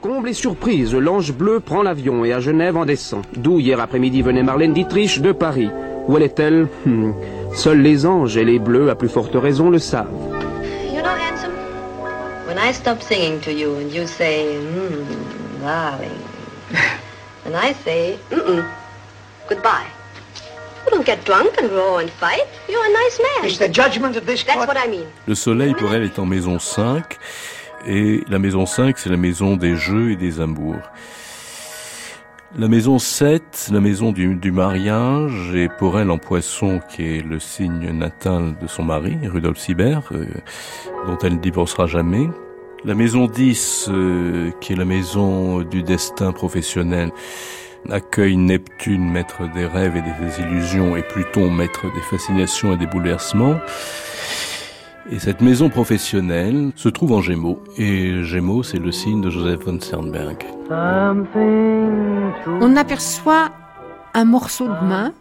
Comble et surprise, l'ange bleu prend l'avion et à Genève en descend. D'où hier après-midi venait Marlène Dietrich de Paris. Où elle est-elle hmm. Seuls les anges et les bleus, à plus forte raison, le savent. You know, handsome, when I stop singing to you and you say, hmm, darling, and I say, mm-mm, goodbye. You don't get drunk and row and fight. You're a nice man. It's the judgment of this That's court. what I mean. Le soleil pour elle est en maison 5 et la maison 5 c'est la maison des jeux et des amours. La maison 7, c'est la maison du, du mariage et pour elle en poisson qui est le signe natal de son mari, Rudolf Sibert, euh, dont elle ne divorcera jamais. La maison 10 euh, qui est la maison du destin professionnel accueille Neptune, maître des rêves et des illusions, et Pluton, maître des fascinations et des bouleversements. Et cette maison professionnelle se trouve en Gémeaux. Et Gémeaux, c'est le signe de Joseph von Sternberg. On aperçoit un morceau de main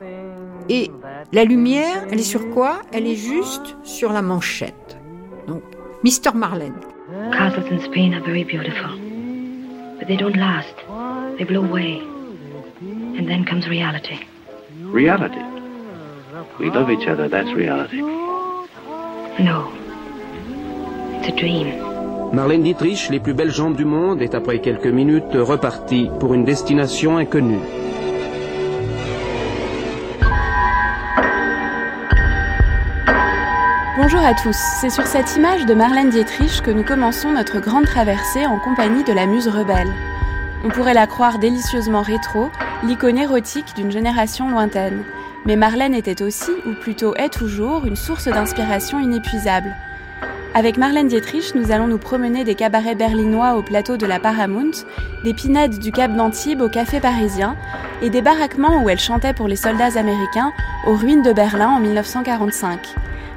et la lumière, elle est sur quoi? Elle est juste sur la manchette. Donc, Mr. Marlène. Castles in Spain are very beautiful, but they don't last. They blow away. And then comes reality. Reality. We love each other, that's reality. No. It's a dream. Marlène Dietrich, les plus belles jambes du monde, est après quelques minutes repartie pour une destination inconnue. Bonjour à tous, c'est sur cette image de Marlène Dietrich que nous commençons notre grande traversée en compagnie de la Muse rebelle. On pourrait la croire délicieusement rétro, l'icône érotique d'une génération lointaine. Mais Marlène était aussi, ou plutôt est toujours, une source d'inspiration inépuisable. Avec Marlène Dietrich, nous allons nous promener des cabarets berlinois au plateau de la Paramount, des pinèdes du Cap d'Antibes au café parisien, et des baraquements où elle chantait pour les soldats américains aux ruines de Berlin en 1945.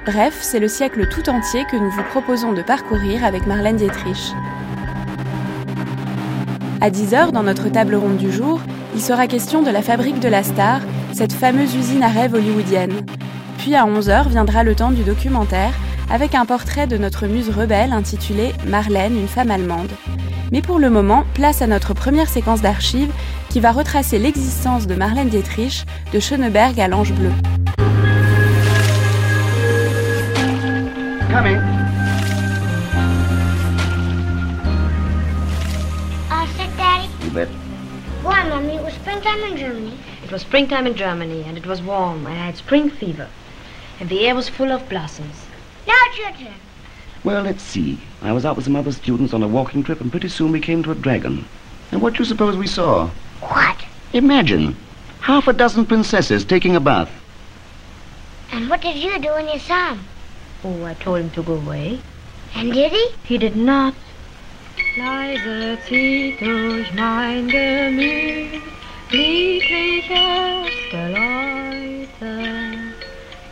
Bref, c'est le siècle tout entier que nous vous proposons de parcourir avec Marlène Dietrich. À 10h, dans notre table ronde du jour, il sera question de la fabrique de la star, cette fameuse usine à rêve hollywoodienne. Puis à 11h viendra le temps du documentaire, avec un portrait de notre muse rebelle intitulé Marlène, une femme allemande. Mais pour le moment, place à notre première séquence d'archives qui va retracer l'existence de Marlène Dietrich, de Schöneberg à l'Ange Bleu. Coming. Sit, Daddy. You bet. Why, Mommy? It was springtime in Germany. It was springtime in Germany, and it was warm. I had spring fever, and the air was full of blossoms. Now it's your turn. Well, let's see. I was out with some other students on a walking trip, and pretty soon we came to a dragon. And what do you suppose we saw? What? Imagine. Half a dozen princesses taking a bath. And what did you do when you saw him? Oh, I told him to go away. And did he? He did not. Leise zieht durch mein Gemüt liebliches Geläute.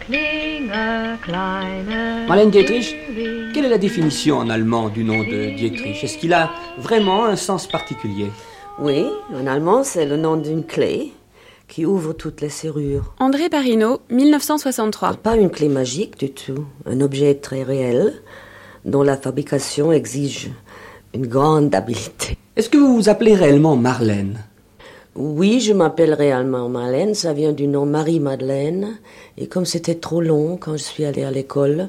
Klinge, kleine Marlène Dietrich, quelle est la définition en allemand du nom de Dietrich? Est-ce qu'il a vraiment un sens particulier? Oui, en allemand, c'est le nom d'une clé qui ouvre toutes les serrures. André Parino, 1963. Pas une clé magique du tout, un objet très réel dont la fabrication exige une grande habileté. Est-ce que vous vous appelez réellement Marlène? Oui, je m'appelle réellement Marlène, ça vient du nom Marie-Madeleine. Et comme c'était trop long quand je suis allée à l'école,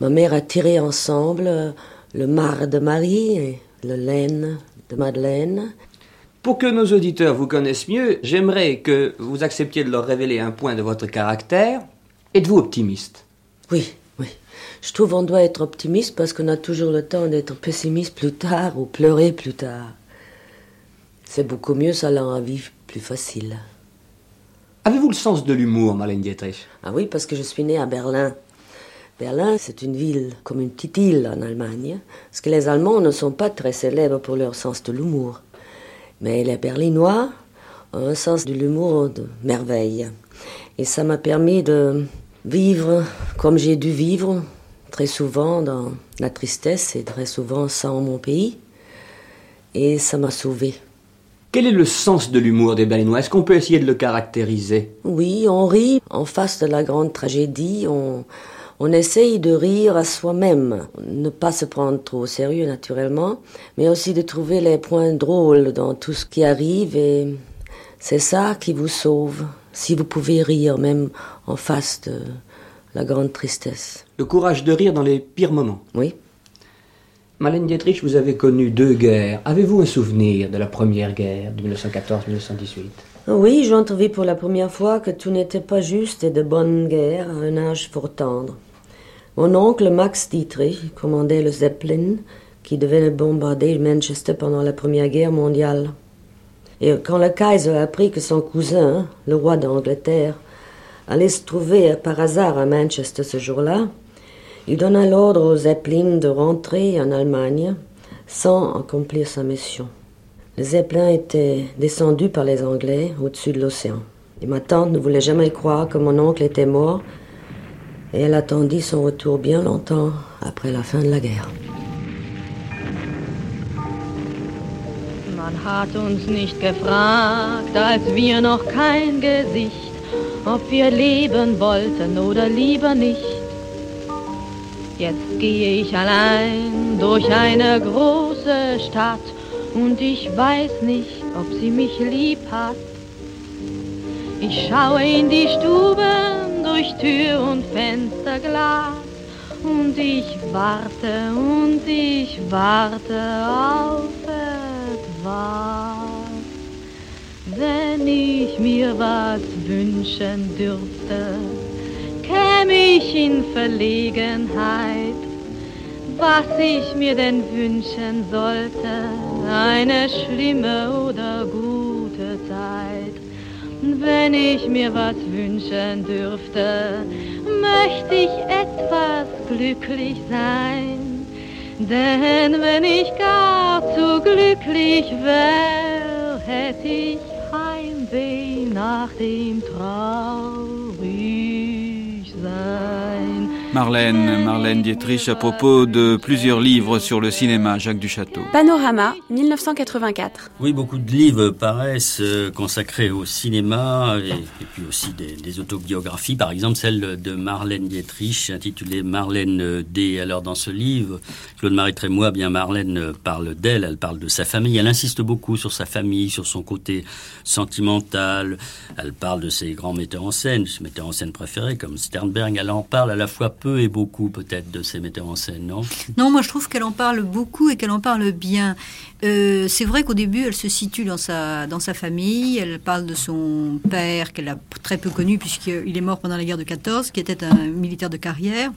ma mère a tiré ensemble euh, le mar de Marie et le laine de Madeleine. Pour que nos auditeurs vous connaissent mieux, j'aimerais que vous acceptiez de leur révéler un point de votre caractère. Êtes-vous optimiste? Oui, oui. Je trouve qu'on doit être optimiste parce qu'on a toujours le temps d'être pessimiste plus tard ou pleurer plus tard. C'est beaucoup mieux, ça rend la vie plus facile. Avez-vous le sens de l'humour, Marlène Dietrich? Ah oui, parce que je suis née à Berlin. Berlin, c'est une ville comme une petite île en Allemagne, parce que les Allemands ne sont pas très célèbres pour leur sens de l'humour. Mais les Berlinois ont un sens de l'humour de merveille. Et ça m'a permis de vivre comme j'ai dû vivre, très souvent dans la tristesse et très souvent sans mon pays. Et ça m'a sauvée. Quel est le sens de l'humour des Berlinois? Est-ce qu'on peut essayer de le caractériser? Oui, on rit en face de la grande tragédie, on, On essaye de rire à soi-même, ne pas se prendre trop au sérieux naturellement, mais aussi de trouver les points drôles dans tout ce qui arrive et c'est ça qui vous sauve, si vous pouvez rire même en face de la grande tristesse. Le courage de rire dans les pires moments. Oui. Marlène Dietrich, vous avez connu deux guerres. Avez-vous un souvenir de la première guerre de 1914-1918 Oui, j'ai entendu pour la première fois que tout n'était pas juste et de bonne guerre à un âge fort tendre. Mon oncle Max Dietrich commandait le Zeppelin qui devait bombarder Manchester pendant la Première Guerre mondiale. Et quand le Kaiser a appris que son cousin, le roi d'Angleterre, allait se trouver par hasard à Manchester ce jour-là, il donna l'ordre aux Zeppelin de rentrer en Allemagne sans accomplir sa mission. Le Zeppelin était descendu par les Anglais au-dessus de l'océan. Et ma tante ne voulait jamais croire que mon oncle était mort, et elle attendit son retour bien longtemps après la fin de la guerre. Man hat uns nicht gefragt, als wir noch kein Gesicht, ob wir leben wollten oder lieber nicht. Jetzt gehe ich allein durch eine große Stadt und ich weiß nicht, ob sie mich lieb hat. Ich schaue in die Stuben durch Tür und Fensterglas und ich warte und ich warte auf etwas. Wenn ich mir was wünschen dürfte, käme ich in Verlegenheit, was ich mir denn wünschen sollte, eine schlimme oder gute Zeit. Wenn ich mir was wünschen dürfte, möchte ich etwas glücklich sein. Denn wenn ich gar zu glücklich wär, hätte ich Heimweh nach dem traurig sein. Marlène, Marlène Dietrich à propos de plusieurs livres sur le cinéma, Jacques Duchâteau. Panorama, 1984. Oui, beaucoup de livres paraissent euh, consacrés au cinéma et, et puis aussi des, des, autobiographies, par exemple celle de Marlène Dietrich intitulée Marlène D. Alors dans ce livre, Claude-Marie Trémois, bien Marlène parle d'elle, elle parle de sa famille, elle insiste beaucoup sur sa famille, sur son côté sentimental, elle parle de ses grands metteurs en scène, ses metteurs en scène préférés comme Sternberg, elle en parle à la fois peu et beaucoup peut-être de ces metteurs en scène, non? Non, moi je trouve qu'elle en parle beaucoup et qu'elle en parle bien. Euh, c'est vrai qu'au début, elle se situe dans sa, dans sa famille, elle parle de son père qu'elle a très peu connu puisqu'il est mort pendant la guerre de 14, qui était un militaire de carrière,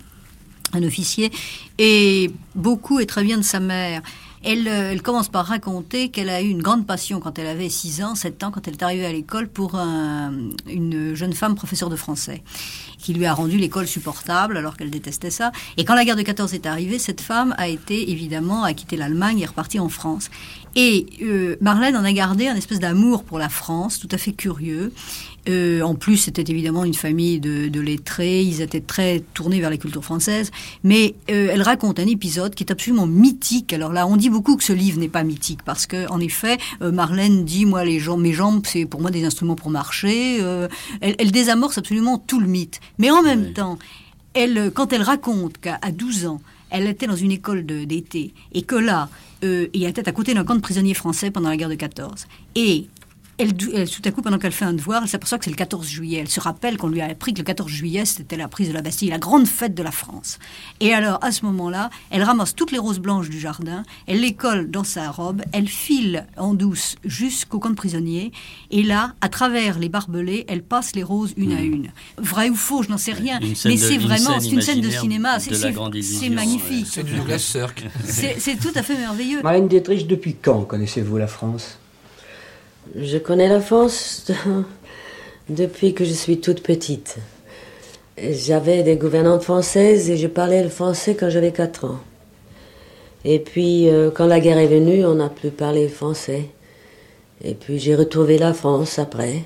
un officier, et beaucoup et très bien de sa mère. Elle, elle, commence par raconter qu'elle a eu une grande passion quand elle avait 6 ans, 7 ans, quand elle est arrivée à l'école pour un, une jeune femme professeure de français qui lui a rendu l'école supportable alors qu'elle détestait ça. Et quand la guerre de 14 est arrivée, cette femme a été évidemment a quitté l'Allemagne et repartie en France. Et euh, Marlène en a gardé un espèce d'amour pour la France, tout à fait curieux. Euh, en plus, c'était évidemment une famille de, de, lettrés, ils étaient très tournés vers la culture française. Mais euh, elle raconte un épisode qui est absolument mythique. Alors là, on dit beaucoup que ce livre n'est pas mythique parce que, en effet, euh, Marlène dit moi les jambes, mes jambes, c'est pour moi des instruments pour marcher. Elle, elle, désamorce absolument tout le mythe. Mais en même oui. temps, elle, quand elle raconte qu'à 12 ans, elle était dans une école d'été et que là, euh, il était à côté d'un camp de prisonniers français pendant la guerre de 14. Et elle, elle, tout à coup, pendant qu'elle fait un devoir, elle s'aperçoit que c'est le 14 juillet. Elle se rappelle qu'on lui a appris que le 14 juillet, c'était la prise de la Bastille, la grande fête de la France. Et alors, à ce moment-là, elle ramasse toutes les roses blanches du jardin, elle les colle dans sa robe, elle file en douce jusqu'au camp de prisonniers, et là, à travers les barbelés, elle passe les roses une mmh. à une. Vrai ou faux, je n'en sais rien, mais c'est vraiment, c'est une scène de cinéma, c'est magnifique. C'est du Douglas Sirk. C'est tout à fait merveilleux. Marlène Dietrich, depuis quand connaissez-vous la France? Je connais la France depuis que je suis toute petite. J'avais des gouvernantes françaises et je parlais le français quand j'avais 4 ans. Et puis, euh, quand la guerre est venue, on n'a plus parlé français. Et puis, j'ai retrouvé la France après.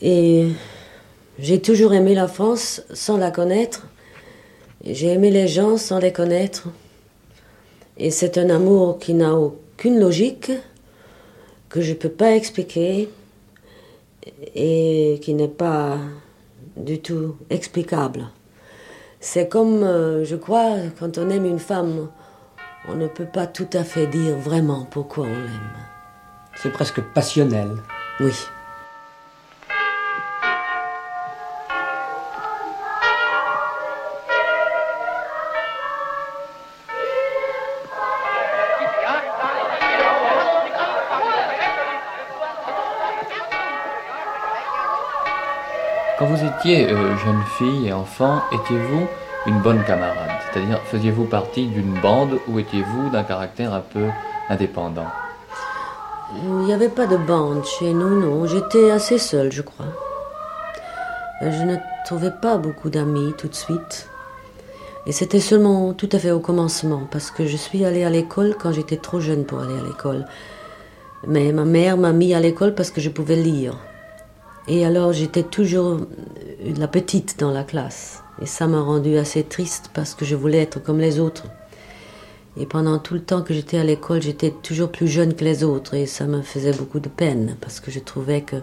Et j'ai toujours aimé la France sans la connaître. J'ai aimé les gens sans les connaître. Et c'est un amour qui n'a aucune logique que je ne peux pas expliquer et qui n'est pas du tout explicable. C'est comme, euh, je crois, quand on aime une femme, on ne peut pas tout à fait dire vraiment pourquoi on l'aime. C'est presque passionnel. Oui. Étiez euh, jeune fille et enfant, étiez-vous une bonne camarade? C'est-à-dire, faisiez-vous partie d'une bande ou étiez-vous d'un caractère un peu indépendant? Il n'y avait pas de bande chez nous, non. J'étais assez seule, je crois. Euh, Je ne trouvais pas beaucoup d'amis tout de suite. Et c'était seulement tout à fait au commencement, parce que je suis allée à l'école quand j'étais trop jeune pour aller à l'école. Mais ma mère m'a mis à l'école parce que je pouvais lire. Et alors j'étais toujours la petite dans la classe. Et ça m'a rendue assez triste parce que je voulais être comme les autres. Et pendant tout le temps que j'étais à l'école, j'étais toujours plus jeune que les autres. Et ça me faisait beaucoup de peine parce que je trouvais que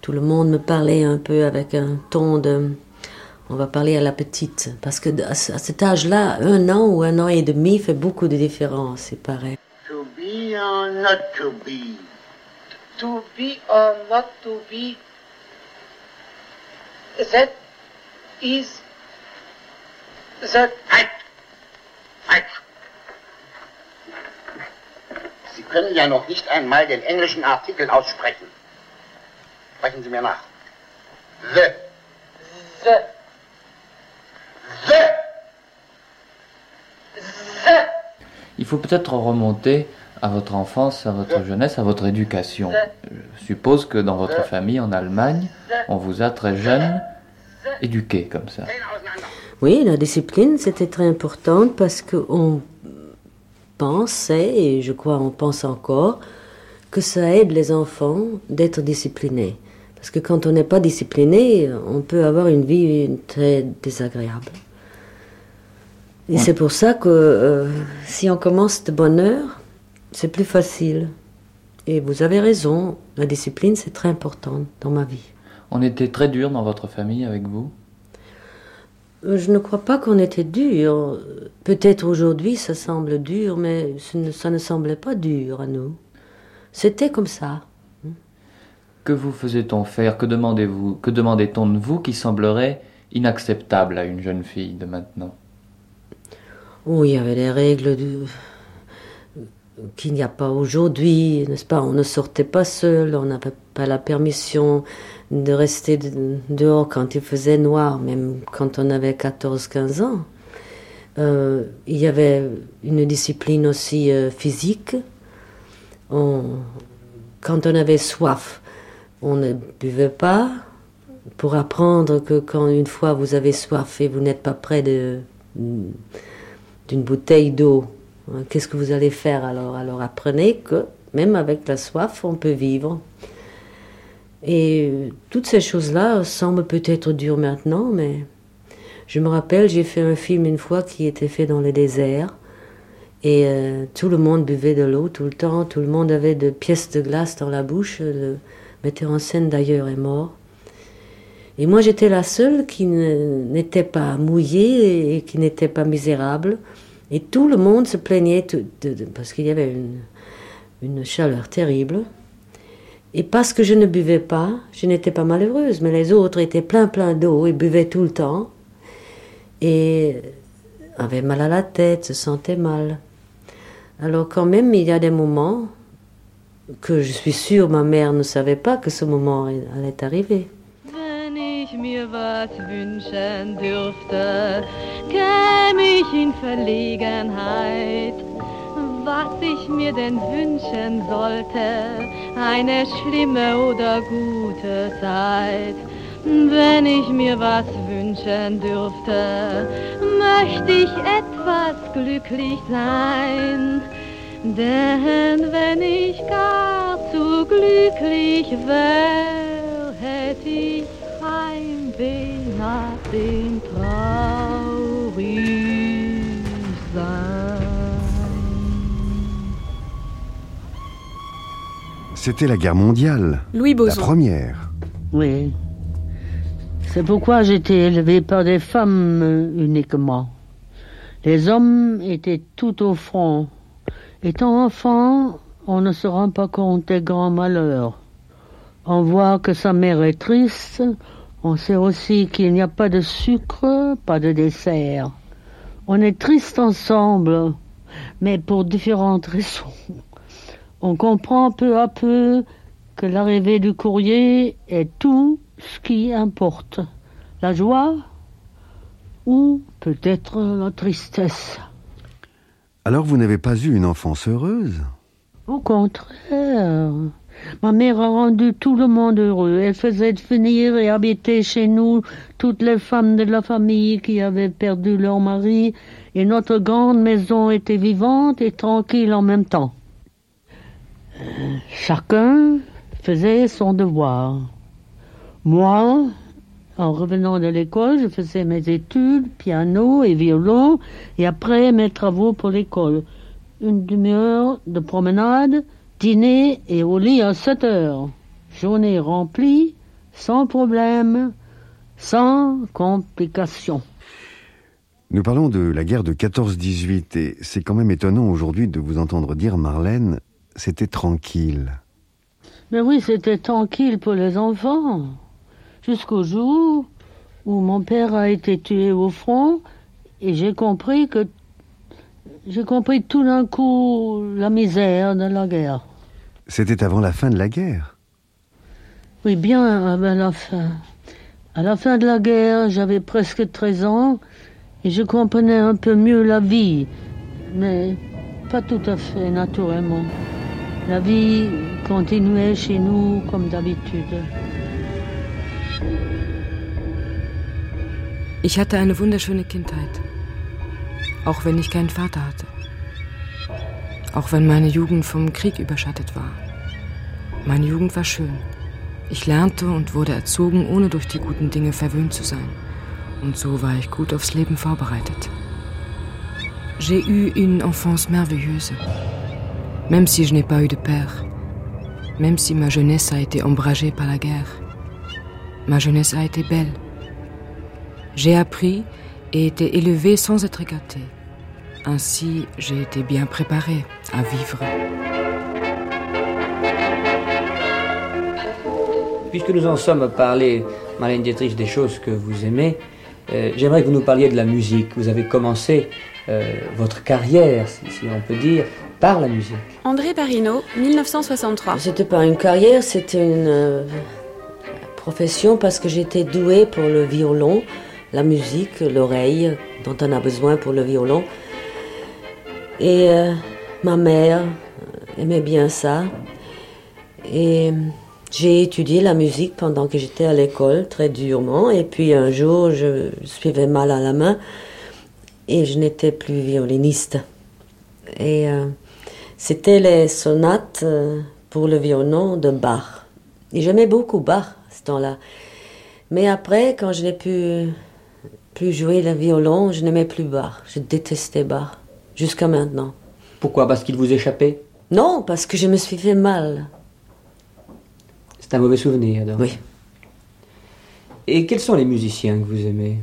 tout le monde me parlait un peu avec un ton de... On va parler à la petite. Parce que à ce- à cet âge-là, un an ou un an et demi fait beaucoup de différence, il paraît. To be or not to be? To be or not to be? That is the... Halt! Halt! Sie können ja noch nicht einmal den englischen Artikel aussprechen. Sprechen Sie mir nach. The. The. The. The. Il faut peut-être remonter à votre enfance, à votre jeunesse, à votre éducation. Je suppose que dans votre famille en Allemagne, on vous a très jeune éduqué comme ça. Oui, la discipline, c'était très important parce qu'on pensait, et je crois on pense encore, que ça aide les enfants d'être disciplinés. Parce que quand on n'est pas discipliné, on peut avoir une vie très désagréable. Et c'est pour ça que euh, si on commence de bonne heure, c'est plus facile. Et vous avez raison, la discipline, c'est très important dans ma vie. On était très dur dans votre famille avec vous? Euh, Je ne crois pas qu'on était dur. Peut-être aujourd'hui ça semble dur, mais ça ne semblait pas dur à nous. C'était comme ça. Que vous faisait-on faire? Que demandez-vous? Que demandait-on de vous qui semblerait inacceptable à une jeune fille de maintenant? Oh, il y avait des règles du- qu'il n'y a pas aujourd'hui, n'est-ce pas? On ne sortait pas seul, on n'avait pas la permission de rester de- dehors quand il faisait noir, même quand on avait 14-15 ans. Euh, il y avait une discipline aussi euh, physique. Quand on avait soif, on ne buvait pas pour apprendre que quand une fois vous avez soif et vous n'êtes pas près d'une bouteille d'eau, qu'est-ce que vous allez faire alors? Alors apprenez que même avec la soif, on peut vivre. Et euh, toutes ces choses-là semblent peut-être dures maintenant, mais je me rappelle, j'ai fait un film une fois qui était fait dans le désert. Et euh, tout le monde buvait de l'eau tout le temps, tout le monde avait de pièces de glace dans la bouche. Le metteur en scène d'ailleurs est mort. Et moi j'étais la seule qui n'était pas mouillée et qui n'était pas misérable. Et tout le monde se plaignait parce qu'il y avait une, une chaleur terrible. Et parce que je ne buvais pas, je n'étais pas malheureuse, mais les autres étaient plein plein d'eau et buvaient tout le temps. Et avaient mal à la tête, se sentaient mal. Alors quand même, il y a des moments que je suis sûre ma mère ne savait pas que ce moment allait arriver. Mir was wünschen dürfte, käme ich in Verlegenheit. Was ich mir denn wünschen sollte, eine schlimme oder gute Zeit. Wenn ich mir was wünschen dürfte, möchte ich etwas glücklich sein. Denn wenn ich gar zu glücklich wär, hätte ich C'était la guerre mondiale. Louis La première. Oui. C'est pourquoi j'étais élevé par des femmes uniquement. Les hommes étaient tout au front. Étant enfant, on ne se rend pas compte des grands malheurs. On voit que sa mère est triste, on sait aussi qu'il n'y a pas de sucre, pas de dessert. On est triste ensemble, mais pour différentes raisons. On comprend peu à peu que l'arrivée du courrier est tout ce qui importe. La joie ou peut-être la tristesse. Alors vous n'avez pas eu une enfance heureuse? Au contraire. Ma mère a rendu tout le monde heureux. Elle faisait venir et habiter chez nous toutes les femmes de la famille qui avaient perdu leur mari, et notre grande maison était vivante et tranquille en même temps. Chacun faisait son devoir. Moi, en revenant de l'école, je faisais mes études, piano et violon, et après mes travaux pour l'école. Une demi-heure de promenade, dîner et au lit à 7 heures. Journée remplie, sans problème, sans complications. Nous parlons de la guerre de 14-18 et c'est quand même étonnant aujourd'hui de vous entendre dire, Marlène, c'était tranquille. Mais oui, c'était tranquille pour les enfants jusqu'au jour où mon père a été tué au front et j'ai compris que j'ai compris tout d'un coup la misère de la guerre. C'était avant la fin de la guerre Oui, bien avant la fin. À la fin de la guerre, j'avais presque 13 ans et je comprenais un peu mieux la vie, mais pas tout à fait naturellement. La vie continuait chez nous comme d'habitude. Ich hatte eine wunderschöne Kindheit, auch wenn ich keinen Vater hatte. Auch wenn meine Jugend vom Krieg überschattet war. Meine Jugend war schön. Ich lernte und wurde erzogen, ohne durch die guten Dinge verwöhnt zu sein. Und so war ich gut aufs Leben vorbereitet. J'ai eu une enfance merveilleuse, même si je n'ai pas eu de père, même si ma jeunesse a été ombragée par la guerre. Ma jeunesse a été belle. J'ai appris et été élevé sans être gâté. Ainsi, j'ai été bien préparé à vivre. Puisque nous en sommes à parler, Marlène Dietrich, des choses que vous aimez, euh, j'aimerais que vous nous parliez de la musique. Vous avez commencé euh, votre carrière, si, si, on peut dire, par la musique. André Parino, 1963. C'était pas une carrière, c'était une euh, profession parce que j'étais douée pour le violon, la musique, l'oreille dont on a besoin pour le violon. Et euh, ma mère aimait bien ça. Et j'ai étudié la musique pendant que j'étais à l'école très durement. Et puis un jour, je suivais mal à la main et je n'étais plus violiniste. Et euh, c'était les sonates euh, pour le violon de Bach. Et j'aimais beaucoup Bach à ce temps-là. Mais après, quand je n'ai pu plus jouer le violon, je n'aimais plus Bach. Je détestais Bach, jusqu'à maintenant. Pourquoi? Parce qu'il vous échappait? Non, parce que je me suis fait mal. C'est un mauvais souvenir, donc. Oui. Et quels sont les musiciens que vous aimez?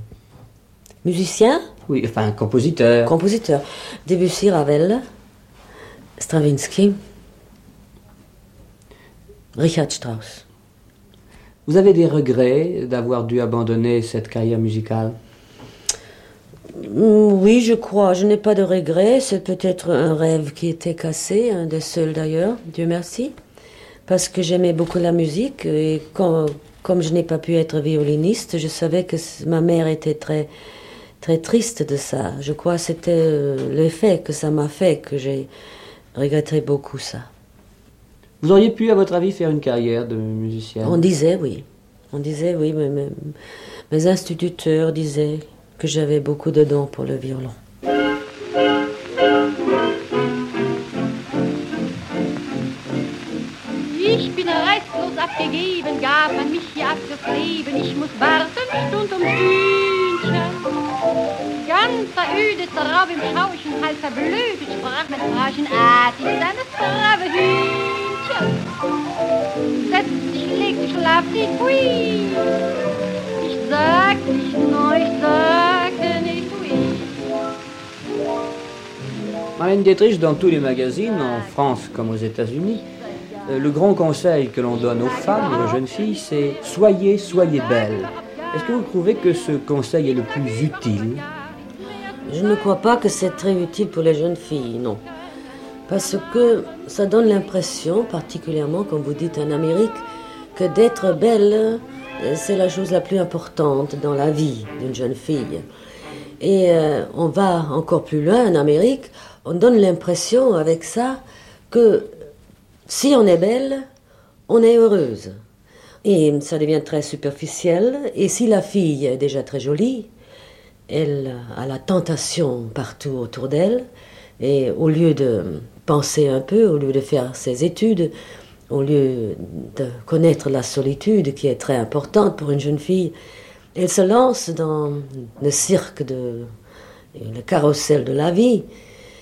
Musiciens Oui, enfin, compositeurs. Compositeurs. Debussy, Ravel, Stravinsky, Richard Strauss. Vous avez des regrets d'avoir dû abandonner cette carrière musicale? Oui, je crois. Je n'ai pas de regrets. C'est peut-être un rêve qui était cassé, un des seuls d'ailleurs, Dieu merci. Parce que j'aimais beaucoup la musique et quand, comme je n'ai pas pu être violiniste, je savais que ma mère était très, très triste de ça. Je crois que c'était l'effet que ça m'a fait que j'ai regretté beaucoup ça. Vous auriez pu, à votre avis, faire une carrière de musicien? On disait oui. On disait oui, mais mes, mes instituteurs disaient j'avais beaucoup de dons pour le violon. Ich bin restlos abgegeben, gab man mich hier. Ich muss warten, Stund um. Ganz verödet, drauf im Schauschen, halb verblödet, sprach mein Frauchen, ah, sie ist eine brave Hühnchen. Setzt sich, legt sich, Ich nicht ich Marlène Dietrich, dans tous les magazines, en France comme aux États-Unis, euh, le grand conseil que l'on donne aux femmes, aux jeunes filles, c'est soyez, soyez belles. Est-ce que vous trouvez que ce conseil est le plus utile? Je ne crois pas que c'est très utile pour les jeunes filles, non. Parce que ça donne l'impression, particulièrement comme vous dites en Amérique, que d'être belle, euh, c'est la chose la plus importante dans la vie d'une jeune fille. Et euh, on va encore plus loin en Amérique, on donne l'impression avec ça que si on est belle, on est heureuse. Et ça devient très superficiel. Et si la fille est déjà très jolie, elle a la tentation partout autour d'elle. Et au lieu de penser un peu, au lieu de faire ses études, au lieu de connaître la solitude qui est très importante pour une jeune fille, elle se lance dans le cirque de le carrousel de la vie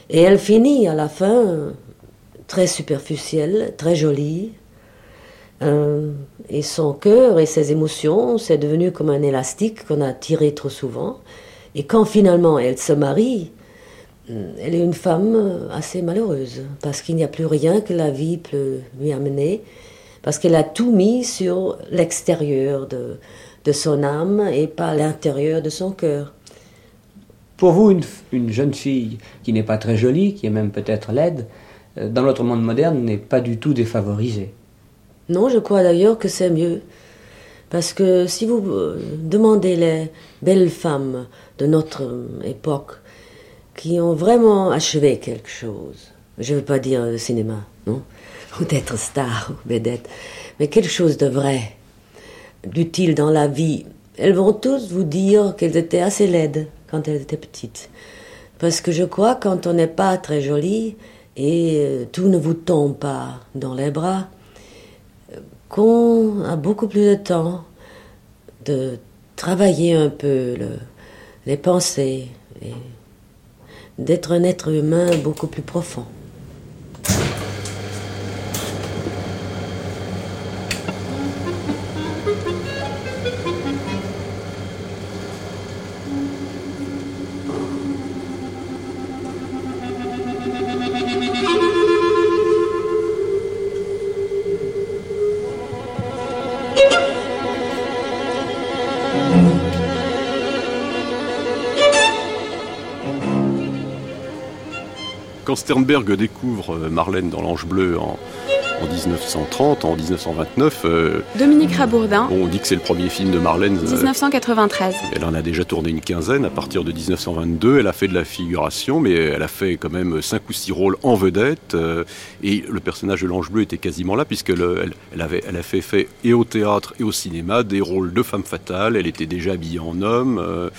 et elle finit à la fin très superficielle, très jolie. Euh, et son cœur et ses émotions, c'est devenu comme un élastique qu'on a tiré trop souvent. Et quand finalement elle se marie, elle est une femme euh, assez malheureuse, parce qu'il n'y a plus rien que la vie peut lui amener, parce qu'elle a tout mis sur l'extérieur de, de son âme et pas l'intérieur de son cœur. Pour vous, une, une jeune fille qui n'est pas très jolie, qui est même peut-être laide, euh, dans notre monde moderne, n'est pas du tout défavorisée. Non, je crois d'ailleurs que c'est mieux. Parce que si vous demandez les belles femmes de notre époque, qui ont vraiment achevé quelque chose. Je ne veux pas dire le cinéma, non Ou d'être star ou vedette, mais quelque chose de vrai, d'utile dans la vie. Elles vont tous vous dire qu'elles étaient assez laides quand elles étaient petites. Parce que je crois quand on n'est pas très jolie et euh, tout ne vous tombe pas dans les bras, qu'on a beaucoup plus de temps de travailler un peu le, les pensées d'être un être humain beaucoup plus profond. Sternberg découvre euh, Marlène dans l'Ange Bleu en, en 1930, en 1929. euh, Dominique Rabourdin, on dit que c'est le premier film de Marlène. euh, 1993. Elle en a déjà tourné une quinzaine à partir de 1922. Elle a fait de la figuration, mais elle a fait quand même cinq ou six rôles en vedette. euh, et le personnage de l'Ange Bleu était quasiment là, puisque elle, elle avait, elle a fait, fait et au théâtre et au cinéma des rôles de femme fatale. Elle était déjà habillée en homme.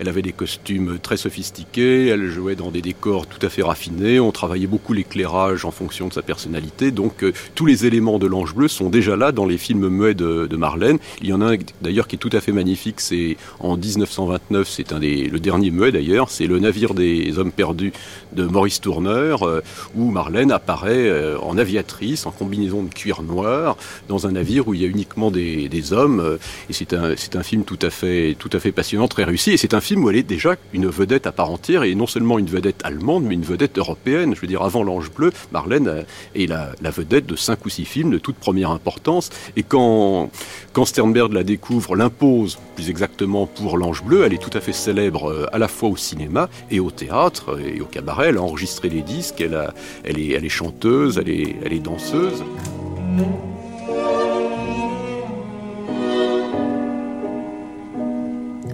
Elle avait des costumes très sophistiqués, elle jouait dans des décors tout à fait raffinés, on travaillait beaucoup l'éclairage en fonction de sa personnalité, donc euh, tous les éléments de l'Ange Bleu sont déjà là dans les films muets de, de Marlène. Il y en a un d'ailleurs qui est tout à fait magnifique, c'est en 1929, c'est un des, le dernier muet d'ailleurs, c'est Le navire des hommes perdus de Maurice Tourneur, euh, où Marlène apparaît euh, en aviatrice, en combinaison de cuir noir, dans un navire où il y a uniquement des, hommes, et c'est un, c'est un film tout à fait, tout à fait passionnant, très réussi, et c'est un où elle est déjà une vedette à part entière, et non seulement une vedette allemande, mais une vedette européenne. Je veux dire, avant l'Ange Bleu, Marlène euh, est la, vedette de cinq ou six films de toute première importance, et quand, quand Sternberg la découvre, l'impose plus exactement pour l'Ange Bleu, elle est tout à fait célèbre euh, à la fois au cinéma et au théâtre euh, et au cabaret. Elle a enregistré des disques, elle, est, chanteuse, elle est danseuse.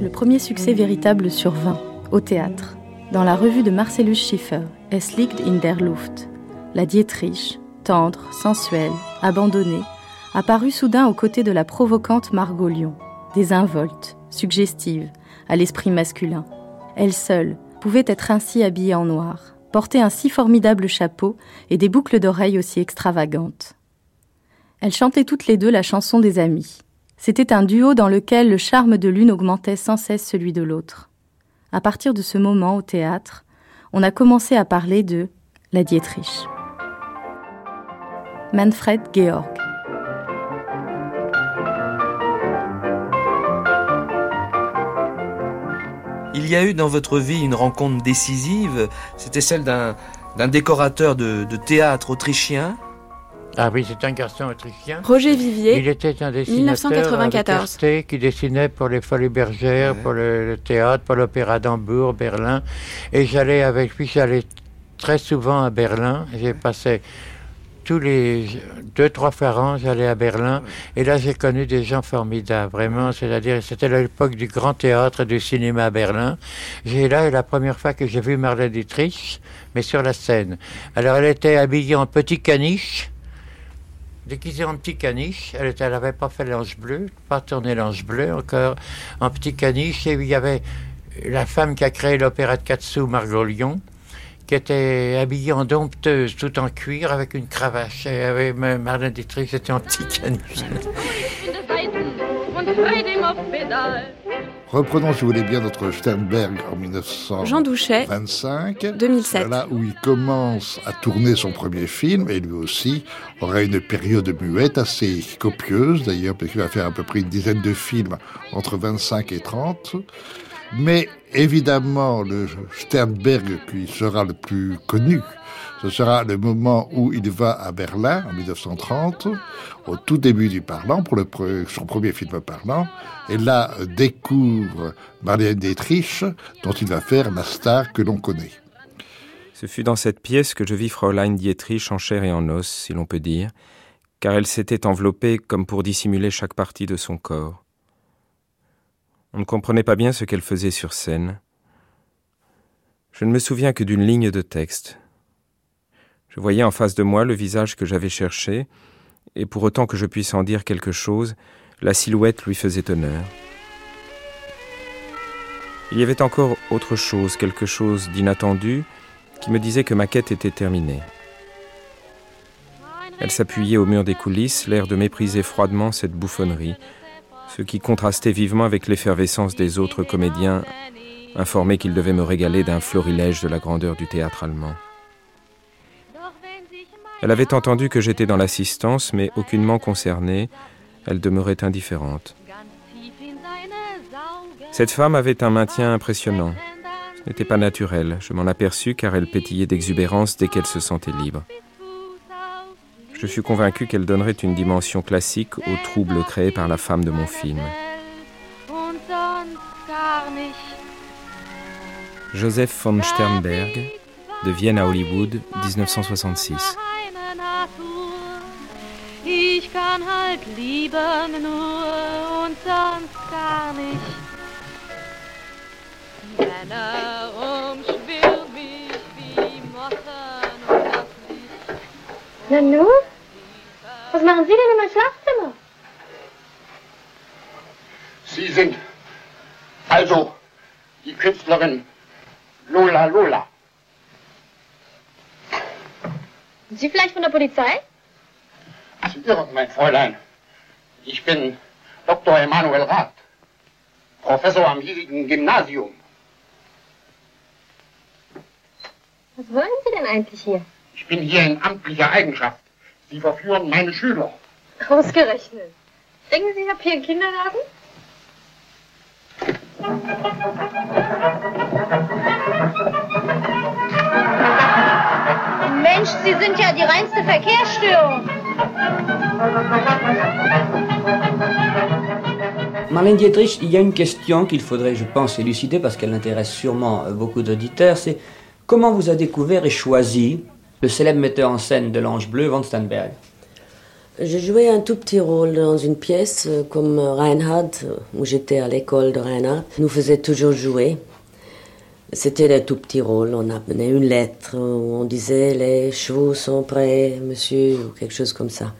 Le premier succès véritable sur 20, au théâtre, dans la revue de Marcellus Schiffer, Es liegt in der Luft. La Dietrich, tendre, sensuelle, abandonnée, apparut soudain aux côtés de la provocante Margot Lyon, désinvolte, suggestive, à l'esprit masculin. Elle seule pouvait être ainsi habillée en noir, porter un si formidable chapeau et des boucles d'oreilles aussi extravagantes. Elles chantaient toutes les deux la chanson des amis. C'était un duo dans lequel le charme de l'une augmentait sans cesse celui de l'autre. À partir de ce moment, au théâtre, on a commencé à parler de la Dietrich. Manfred Georg. il y a eu dans votre vie une rencontre décisive. C'était celle d'un décorateur de, de théâtre autrichien. Ah oui, c'est un garçon autrichien. Roger Vivier. Il était un dessinateur 1994. qui dessinait pour les Folies Bergères, pour le, le théâtre, pour l'opéra d'Hambourg, Berlin. Et j'allais avec lui, j'allais très souvent à Berlin. J'ai passé tous les deux, trois fois par an, j'allais à Berlin. Et là, j'ai connu des gens formidables, vraiment. C'est-à-dire, c'était l'époque du grand théâtre et du cinéma à Berlin. J'ai là la première fois que j'ai vu Marlène Dietrich, mais sur la scène. Alors, elle était habillée en petit caniche, déguisée en petit caniche. Elle n'avait pas fait l'ange bleu, pas tourné l'ange bleu encore, en petit caniche. Et il y avait la femme qui a créé l'opéra de Katsu, Margot Lyon, qui était habillée en dompteuse, tout en cuir, avec une cravache. Et avec ma- Marlène Dietrich, c'était en petit caniche. Reprenons, si vous voulez bien, notre Sternberg en 1925. Jean Douchet, 2007. Là où il commence à tourner son premier film, et lui aussi aura une période muette assez copieuse, d'ailleurs, parce qu'il va faire à peu près une dizaine de films entre 25 et 30. Mais évidemment, le Sternberg qui sera le plus connu, ce sera le moment où il va à Berlin en 1930, au tout début du parlant, pour son premier film parlant, et là euh, découvre Marlène Dietrich, dont il va faire la star que l'on connaît. Ce fut dans cette pièce que je vis Fräulein Dietrich en chair et en os, si l'on peut dire, car elle s'était enveloppée comme pour dissimuler chaque partie de son corps. On ne comprenait pas bien ce qu'elle faisait sur scène. Je ne me souviens que d'une ligne de texte. Je voyais en face de moi le visage que j'avais cherché, et pour autant que je puisse en dire quelque chose, la silhouette lui faisait honneur. Il y avait encore autre chose, quelque chose d'inattendu, qui me disait que ma quête était terminée. Elle s'appuyait au mur des coulisses, l'air de mépriser froidement cette bouffonnerie, ce qui contrastait vivement avec l'effervescence des autres comédiens, informés qu'ils devaient me régaler d'un florilège de la grandeur du théâtre allemand. Elle avait entendu que j'étais dans l'assistance, mais aucunement concernée, elle demeurait indifférente. Cette femme avait un maintien impressionnant. Ce n'était pas naturel, je m'en aperçus car elle pétillait d'exubérance dès qu'elle se sentait libre. Je fus convaincu qu'elle donnerait une dimension classique au trouble créé par la femme de mon film. Joseph von Sternberg, de Vienne à Hollywood, 1966. Ich kann halt lieben nur und sonst gar nicht. Die Männer umschwirren mich wie Motten und das Licht. Nanu? Was machen Sie denn in meinem Schlafzimmer? Sie sind also die Künstlerin Lola Lola. Sind Sie vielleicht von der Polizei? Sie irren, mein Fräulein. Ich bin Dr. Emanuel Rath, Professor am hiesigen Gymnasium. Was wollen Sie denn eigentlich hier? Ich bin hier in amtlicher Eigenschaft. Sie verführen meine Schüler. Ausgerechnet. Denken Sie, ich habe hier einen Kindergarten? Mensch, Sie sind ja die reinste Verkehrsstörung. Marlène Dietrich, il y a une question qu'il faudrait, je pense, élucider parce qu'elle intéresse sûrement euh, beaucoup d'auditeurs. C'est comment vous a découvert et choisi le célèbre metteur en scène de l'Ange Bleu, Van Sternberg J'ai joué un tout petit rôle dans une pièce euh, comme Reinhard, euh, où j'étais à l'école de Reinhard. nous faisait toujours jouer. C'était des tout petits rôles. On amenait une lettre on disait les chevaux sont prêts, monsieur, ou quelque chose comme ça.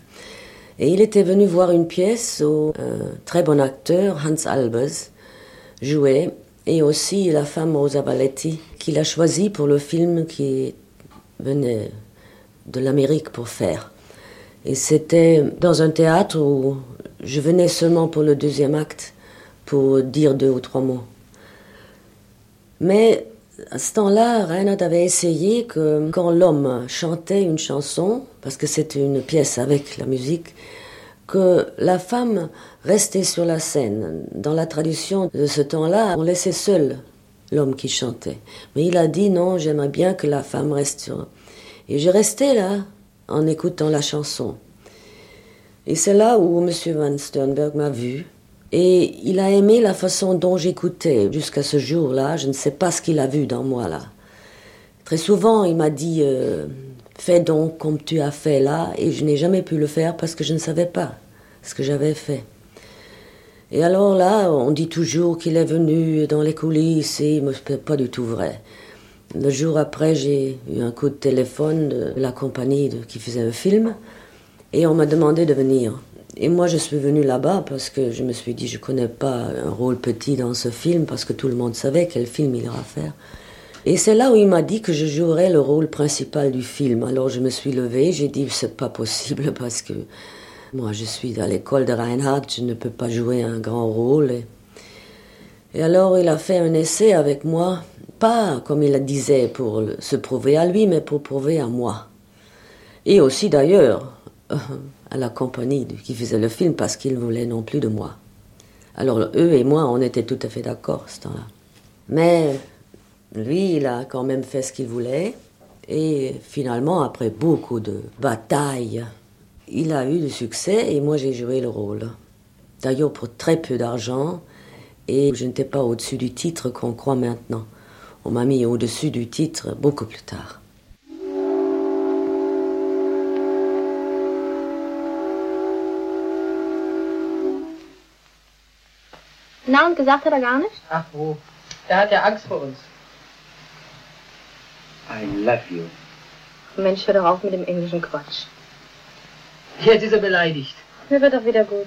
Et il était venu voir une pièce où un très bon acteur, Hans Albers, jouait, et aussi la femme Rosa Balletti, qu'il a choisi pour le film qui venait de l'Amérique pour faire. Et c'était dans un théâtre où je venais seulement pour le deuxième acte, pour dire deux ou trois mots. Mais à ce temps-là, Reinhard avait essayé que quand l'homme chantait une chanson, parce que c'était une pièce avec la musique, que la femme restait sur la scène. Dans la tradition de ce temps-là, on laissait seule l'homme qui chantait. Mais il a dit non, j'aimerais bien que la femme reste sur. Et j'ai resté là, en écoutant la chanson. Et c'est là où M. Van Sternberg m'a vu. Et il a aimé la façon dont j'écoutais. Jusqu'à ce jour-là, je ne sais pas ce qu'il a vu dans moi là. Très souvent, il m'a dit euh, Fais donc comme tu as fait là. Et je n'ai jamais pu le faire parce que je ne savais pas ce que j'avais fait. Et alors là, on dit toujours qu'il est venu dans les coulisses et c'est pas du tout vrai. Le jour après, j'ai eu un coup de téléphone de la compagnie qui faisait un film et on m'a demandé de venir. Et moi, je suis venue là-bas parce que je me suis dit, je connais pas un rôle petit dans ce film parce que tout le monde savait quel film il ira faire. Et c'est là où il m'a dit que je jouerais le rôle principal du film. Alors je me suis levée, j'ai dit, c'est pas possible parce que moi, je suis à l'école de Reinhardt, je ne peux pas jouer un grand rôle. Et, alors, il a fait un essai avec moi, pas comme il le disait pour se prouver à lui, mais pour prouver à moi. Et aussi d'ailleurs à la compagnie qui faisait le film, parce qu'ils voulaient non plus de moi. Alors, eux et moi, on était tout à fait d'accord ce temps-là. Mais lui, il a quand même fait ce qu'il voulait. Et finalement, après beaucoup de batailles, il a eu du succès et moi j'ai joué le rôle. D'ailleurs pour très peu d'argent et je n'étais pas au-dessus du titre qu'on croit maintenant. On m'a mis au-dessus du titre beaucoup plus tard. Na, und gesagt hat er gar nicht? Ach wo, er hat ja Angst vor uns. I love you. Mensch, hör doch auf mit dem englischen Quatsch. Jetzt ist er beleidigt. Mir wird doch wieder gut.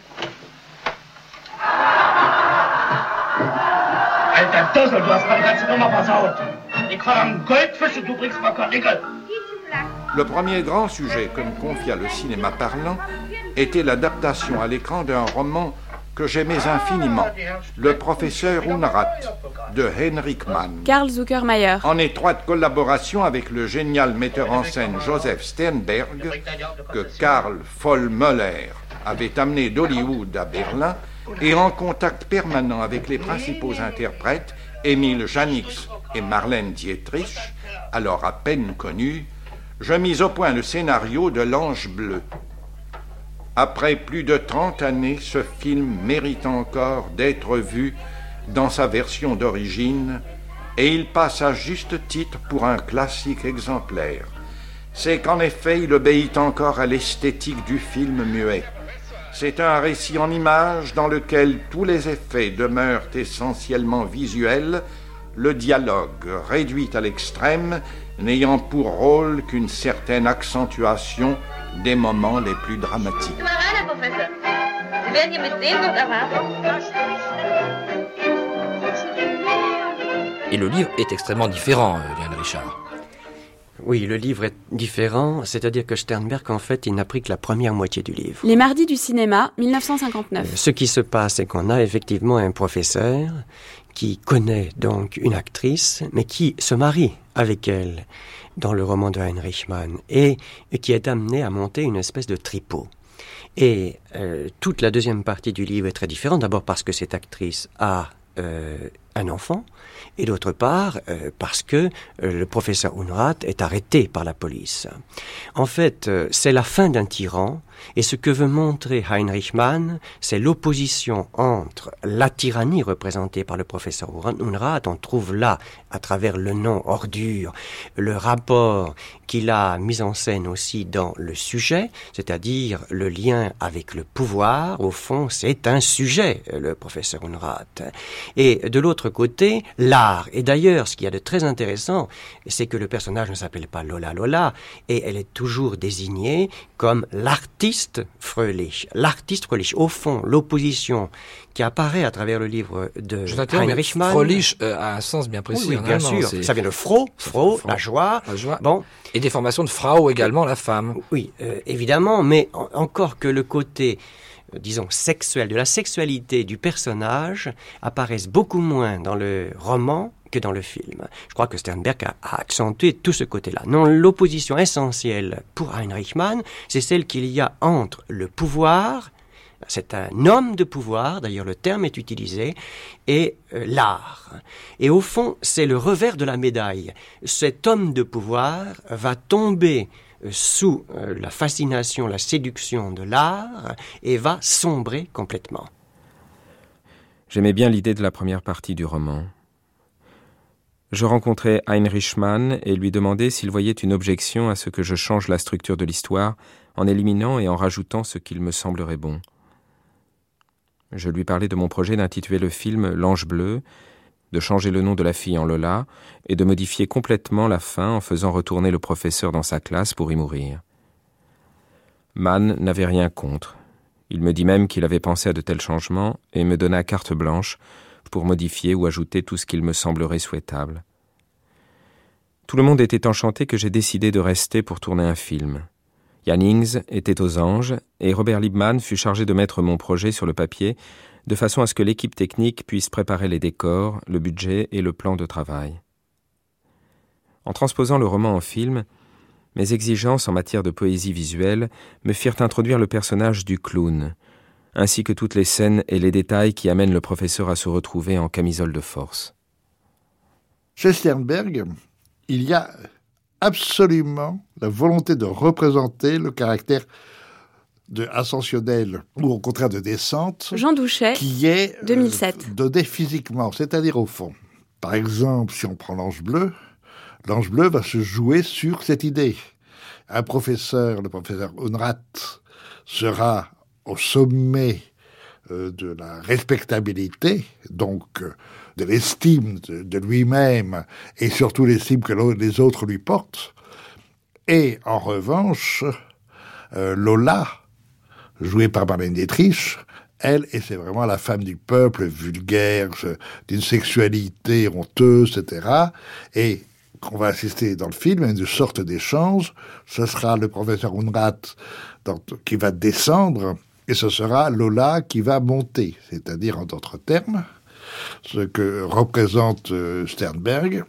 Alter Dussel, du hast meine ganze Nummer versaut. Ich verlange Goldfisch und du bringst mal Karnickel. Le premier grand sujet que me confia le cinéma parlant était l'adaptation à l'écran d'un roman que j'aimais infiniment, Le professeur Unrat de Henrik Mann. Karl. En étroite collaboration avec le génial metteur en scène Joseph Sternberg, que Karl Vollmöller avait amené d'Hollywood à Berlin, et en contact permanent avec les principaux interprètes, Émile Janix et Marlène Dietrich, alors à peine connus, je mis au point le scénario de L'Ange Bleu, après plus de 30 années, ce film mérite encore d'être vu dans sa version d'origine et il passe à juste titre pour un classique exemplaire. C'est qu'en effet, il obéit encore à l'esthétique du film muet. C'est un récit en images dans lequel tous les effets demeurent essentiellement visuels, le dialogue réduit à l'extrême, n'ayant pour rôle qu'une certaine accentuation des moments les plus dramatiques. Et le livre est extrêmement différent, euh, Yann Richard. Oui, le livre est différent, c'est-à-dire que Sternberg, en fait, il n'a pris que la première moitié du livre. Les mardis du cinéma, 1959. Euh, ce qui se passe, c'est qu'on a effectivement un professeur qui connaît donc une actrice, mais qui se marie avec elle dans le roman de Heinrich Mann, et qui est amené à monter une espèce de tripot. Et euh, toute la deuxième partie du livre est très différente, d'abord parce que cette actrice a euh, un enfant, et d'autre part euh, parce que le professeur Unrat est arrêté par la police. En fait, c'est la fin d'un tyran, et ce que veut montrer Heinrich Mann, c'est l'opposition entre la tyrannie représentée par le professeur Unrat, on trouve là, à travers le nom ordure, le rapport qu'il a mis en scène aussi dans le sujet, c'est-à-dire le lien avec le pouvoir, au fond, c'est un sujet, le professeur Unrat. Et de l'autre côté, l'art. Et d'ailleurs, ce qu'il y a de très intéressant, c'est que le personnage ne s'appelle pas Lola Lola, et elle est toujours désignée comme l'artiste Fröhlich. L'artiste Fröhlich, au fond, l'opposition qui apparaît à travers le livre de Heinrich Mann. Fröhlich euh, a un sens bien précis. Oui, bien sûr. Ça vient de Fro, Fro, la joie. La joie. Bon. Et des formations de Frau également, la femme. Oui, euh, évidemment, mais encore que le côté euh, disons, sexuel, de la sexualité du personnage apparaissent beaucoup moins dans le roman que dans le film. Je crois que Sternberg a, accentué tout ce côté-là. Non, l'opposition essentielle pour Heinrich Mann, c'est celle qu'il y a entre le pouvoir C'est un homme de pouvoir, d'ailleurs le terme est utilisé, et euh, l'art. Et au fond, c'est le revers de la médaille. Cet homme de pouvoir va tomber euh, sous euh, la fascination, la séduction de l'art et va sombrer complètement. J'aimais bien l'idée de la première partie du roman. Je rencontrai Heinrich Mann et lui demandai s'il voyait une objection à ce que je change la structure de l'histoire en éliminant et en rajoutant ce qu'il me semblerait bon. Je lui parlais de mon projet d'intituler le film L'Ange bleu, de changer le nom de la fille en Lola et de modifier complètement la fin en faisant retourner le professeur dans sa classe pour y mourir. Mann n'avait rien contre. Il me dit même qu'il avait pensé à de tels changements et me donna carte blanche pour modifier ou ajouter tout ce qu'il me semblerait souhaitable. Tout le monde était enchanté que j'ai décidé de rester pour tourner un film. Jannings était aux anges et Robert Liebman fut chargé de mettre mon projet sur le papier de façon à ce que l'équipe technique puisse préparer les décors, le budget et le plan de travail. En transposant le roman en film, mes exigences en matière de poésie visuelle me firent introduire le personnage du clown, ainsi que toutes les scènes et les détails qui amènent le professeur à se retrouver en camisole de force. Chez Sternberg, il y a absolument la volonté de représenter le caractère de ascensionnel ou au contraire de descente. Jean Douchet, qui est 2007. Euh, donné physiquement, c'est-à-dire au fond. Par exemple, si on prend l'ange bleu, l'ange bleu va se jouer sur cette idée. Un professeur, le professeur Unrat, sera au sommet euh, de la respectabilité, donc euh, de l'estime de, lui-même et surtout l'estime que les autres lui portent. Et en revanche, euh, Lola, jouée par Marlène Dietrich, elle, et c'est vraiment la femme du peuple, vulgaire, d'une sexualité honteuse, etc. Et qu'on va assister dans le film à une sorte d'échange. Ce sera le professeur Unrat qui va descendre et ce sera Lola qui va monter. C'est-à-dire, en d'autres termes, ce que représente euh, Sternberg,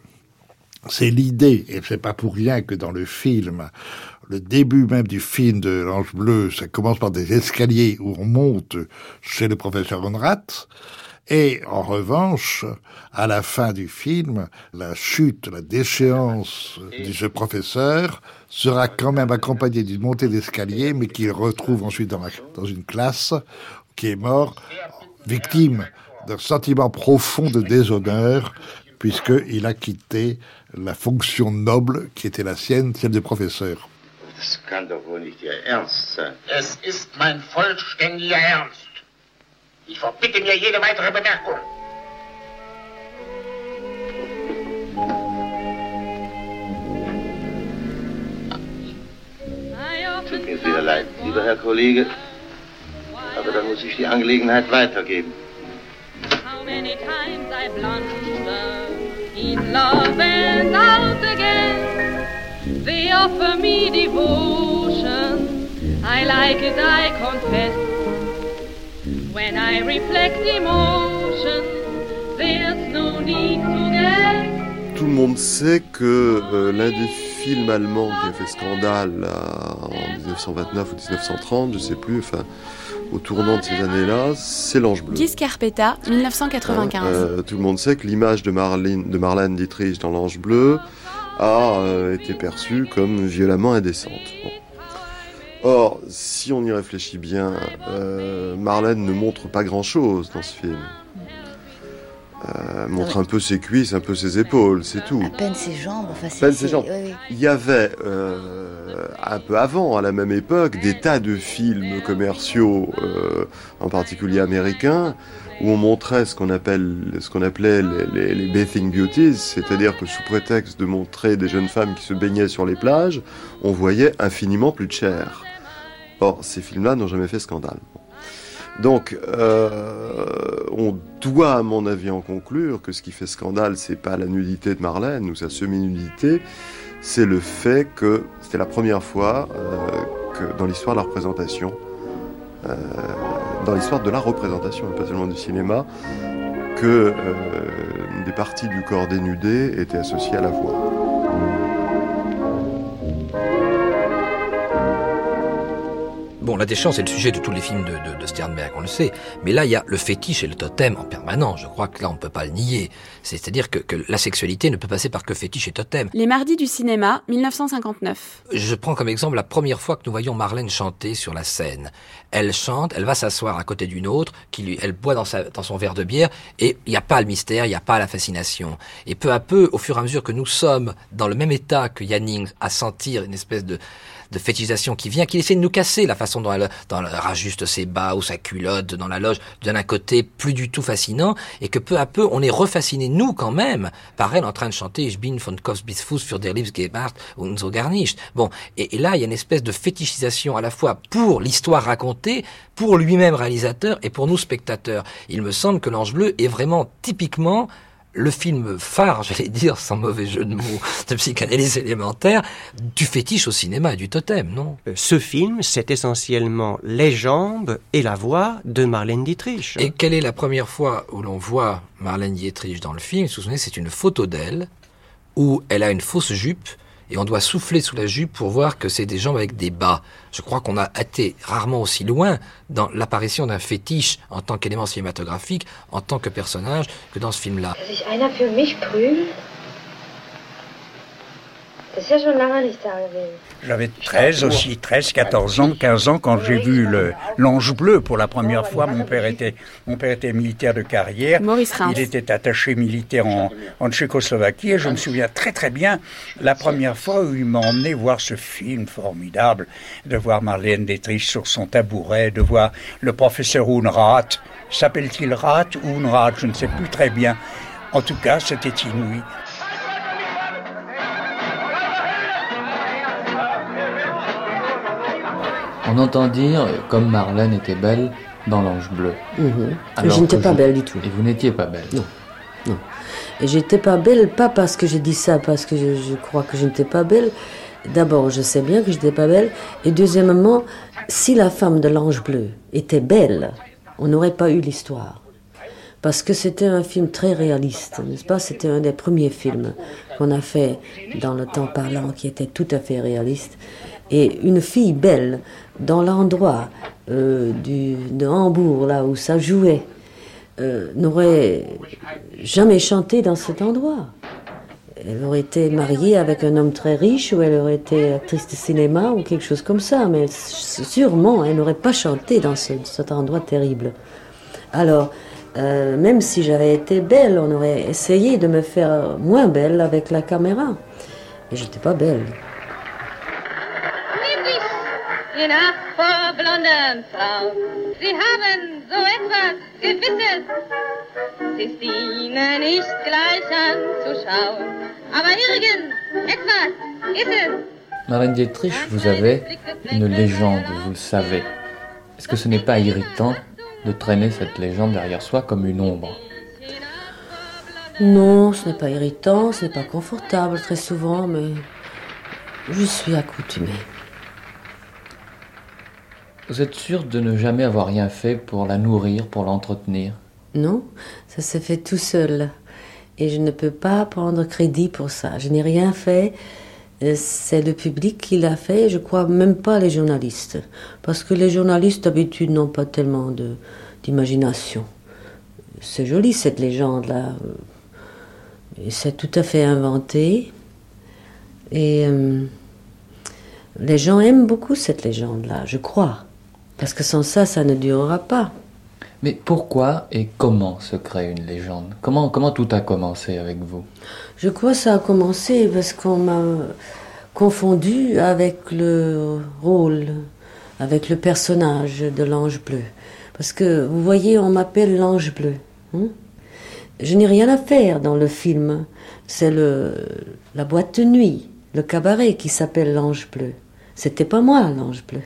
c'est l'idée, et c'est pas pour rien que dans le film, le début même du film de l'Ange Bleu, ça commence par des escaliers où on monte chez le professeur Honrat, et en revanche, à la fin du film, la chute, la déchéance de ce professeur sera quand même accompagnée d'une montée d'escalier, mais qu'il retrouve ensuite dans, dans une classe qui est mort, victime d'un sentiment profond de déshonneur, puisqu'il a quitté la fonction noble qui était la sienne, celle de professeur. Das kann doch wohl nicht Ihr Ernst sein. Es ist mein vollständiger Ernst. Ich verbitte mir jede weitere Bemerkung. Tut mir sehr leid, lieber Herr Kollege, aber dann muss ich die Angelegenheit weitergeben. How many times I blunder in love and out again. They offer me devotion. I like it, I confess. When I reflect emotion, there's no need to guess. Tout le monde sait que euh, l'un des films allemands qui a fait scandale là, en 1929 ou 1930, je sais plus, enfin, au tournant de ces années-là, c'est l'Ange Bleu. Guy Scarpetta, 1995. Euh, tout le monde sait que l'image de Marlene, de Marlène Dietrich dans l'Ange Bleu a euh, été perçue comme violemment indécente. Bon. Or, si on y réfléchit bien, euh, Marlène ne montre pas grand-chose dans ce film. Euh, montre un peu ses cuisses, un peu ses épaules, c'est tout. À peine ses jambes. Enfin, À peine ses jambes. Il y avait euh, un peu avant, à la même époque, des tas de films commerciaux, euh, en particulier américains, où on montrait ce qu'on appelle, ce qu'on appelait les, les, les bathing beauties, c'est-à-dire que sous prétexte de montrer des jeunes femmes qui se baignaient sur les plages, on voyait infiniment plus de chair. Or, ces films-là n'ont jamais fait scandale. Donc, euh, on doit, à mon avis, en conclure que ce qui fait scandale, c'est pas la nudité de Marlène ou sa semi-nudité, c'est le fait que c'était la première fois euh, que dans l'histoire de la représentation, euh, dans l'histoire de la représentation, pas seulement du cinéma, que des parties du corps dénudé étaient associées à la voix. Bon, la déchéance est le sujet de tous les films de, de, de, Sternberg, on le sait. Mais là, il y a le fétiche et le totem en permanence. Je crois que là, on ne peut pas le nier. C'est-à-dire que, que, la sexualité ne peut passer par que fétiche et totem. Les mardis du cinéma, 1959. Je prends comme exemple la première fois que nous voyons Marlène chanter sur la scène. Elle chante, elle va s'asseoir à côté d'une autre, qui lui, elle boit dans, sa, dans son verre de bière, et il n'y a pas le mystère, il n'y a pas la fascination. Et peu à peu, au fur et à mesure que nous sommes dans le même état que Yanning, à sentir une espèce de de fétichisation qui vient, qui essaie de nous casser la façon dont elle, elle rajuste ses bas ou sa culotte dans la loge, d'un côté plus du tout fascinant, et que peu à peu on est refasciné, nous quand même, par elle en train de chanter Ich bin von Kopfbisfuß für der Liebsgebart und so garnischt. Bon, et, et là il y a une espèce de fétichisation à la fois pour l'histoire racontée, pour lui-même réalisateur et pour nous spectateurs. Il me semble que l'Ange Bleu est vraiment typiquement le film phare, j'allais dire, sans mauvais jeu de mots, de psychanalyse élémentaire, du fétiche au cinéma et du totem, non? Ce film, c'est essentiellement les jambes et la voix de Marlène Dietrich. Et quelle est la première fois où l'on voit Marlène Dietrich dans le film? Vous vous souvenez, c'est une photo d'elle, où elle a une fausse jupe, et on doit souffler sous la jupe pour voir que c'est des jambes avec des bas. Je crois qu'on a été rarement aussi loin dans l'apparition d'un fétiche en tant qu'élément cinématographique, en tant que personnage, que dans ce film-là. J'avais 13 aussi, 13, 14 ans, 15 ans quand j'ai vu l'Ange Bleu pour la première fois. Mon père était, mon père était militaire de carrière. Il était attaché militaire en, en Tchécoslovaquie et je me souviens très très bien la première fois où il m'a emmené voir ce film formidable, de voir Marlène Dietrich sur son tabouret, de voir le professeur Unrat. S'appelle-t-il Rat ou Unrat Je ne sais plus très bien. En tout cas, c'était inouï. On entend dire, comme Marlène était belle dans l'Ange Bleu. Mhm. je n'étais pas belle du tout. Et vous n'étiez pas belle Non. non. Et j'étais pas belle, pas parce que j'ai dit ça, parce que je, je crois que je n'étais pas belle. D'abord, je sais bien que je n'étais pas belle. Et deuxièmement, si la femme de l'Ange Bleu était belle, on n'aurait pas eu l'histoire. Parce que c'était un film très réaliste, n'est-ce pas? C'était un des premiers films qu'on a fait dans le temps parlant qui était tout à fait réaliste. Et une fille belle, dans l'endroit euh, de Hambourg, là où ça jouait, euh, n'aurait jamais chanté dans cet endroit. Elle aurait été mariée avec un homme très riche ou elle aurait été actrice de cinéma ou quelque chose comme ça, mais sûrement elle n'aurait pas chanté dans ce, cet endroit terrible. Alors, euh, même si j'avais été belle, on aurait essayé de me faire moins belle avec la caméra. Et j'étais pas belle. Ach, vor blonden Frau, Sie haben so etwas Gewisses. Es ist Ihnen nicht gleich anzuschauen, aber irgend etwas ist es. Marlène Dietrich, vous avez une légende, vous le savez. Est-ce que ce n'est pas irritant de traîner cette légende derrière soi comme une ombre? Non, ce n'est pas irritant, ce n'est pas confortable très souvent, mais je suis accoutumée. Vous êtes sûr de ne jamais avoir rien fait pour la nourrir, pour l'entretenir? Non, ça se fait tout seul. Et je ne peux pas prendre crédit pour ça. Je n'ai rien fait. Euh, c'est le public qui l'a fait, je crois même pas les journalistes. Parce que les journalistes d'habitude n'ont pas tellement d'imagination. C'est joli cette légende-là. C'est tout à fait inventé. Et euh, les gens aiment beaucoup cette légende-là, je crois. Parce que sans ça, ça ne durera pas. Mais pourquoi et comment se crée une légende? Comment, comment tout a commencé avec vous? Je crois que ça a commencé parce qu'on m'a confondu avec le rôle, avec le personnage de l'ange bleu. Parce que, vous voyez, on m'appelle l'ange bleu. Hein? Je n'ai rien à faire dans le film. C'est le, la boîte de nuit, le cabaret qui s'appelle l'ange bleu. C'était pas moi, l'ange bleu.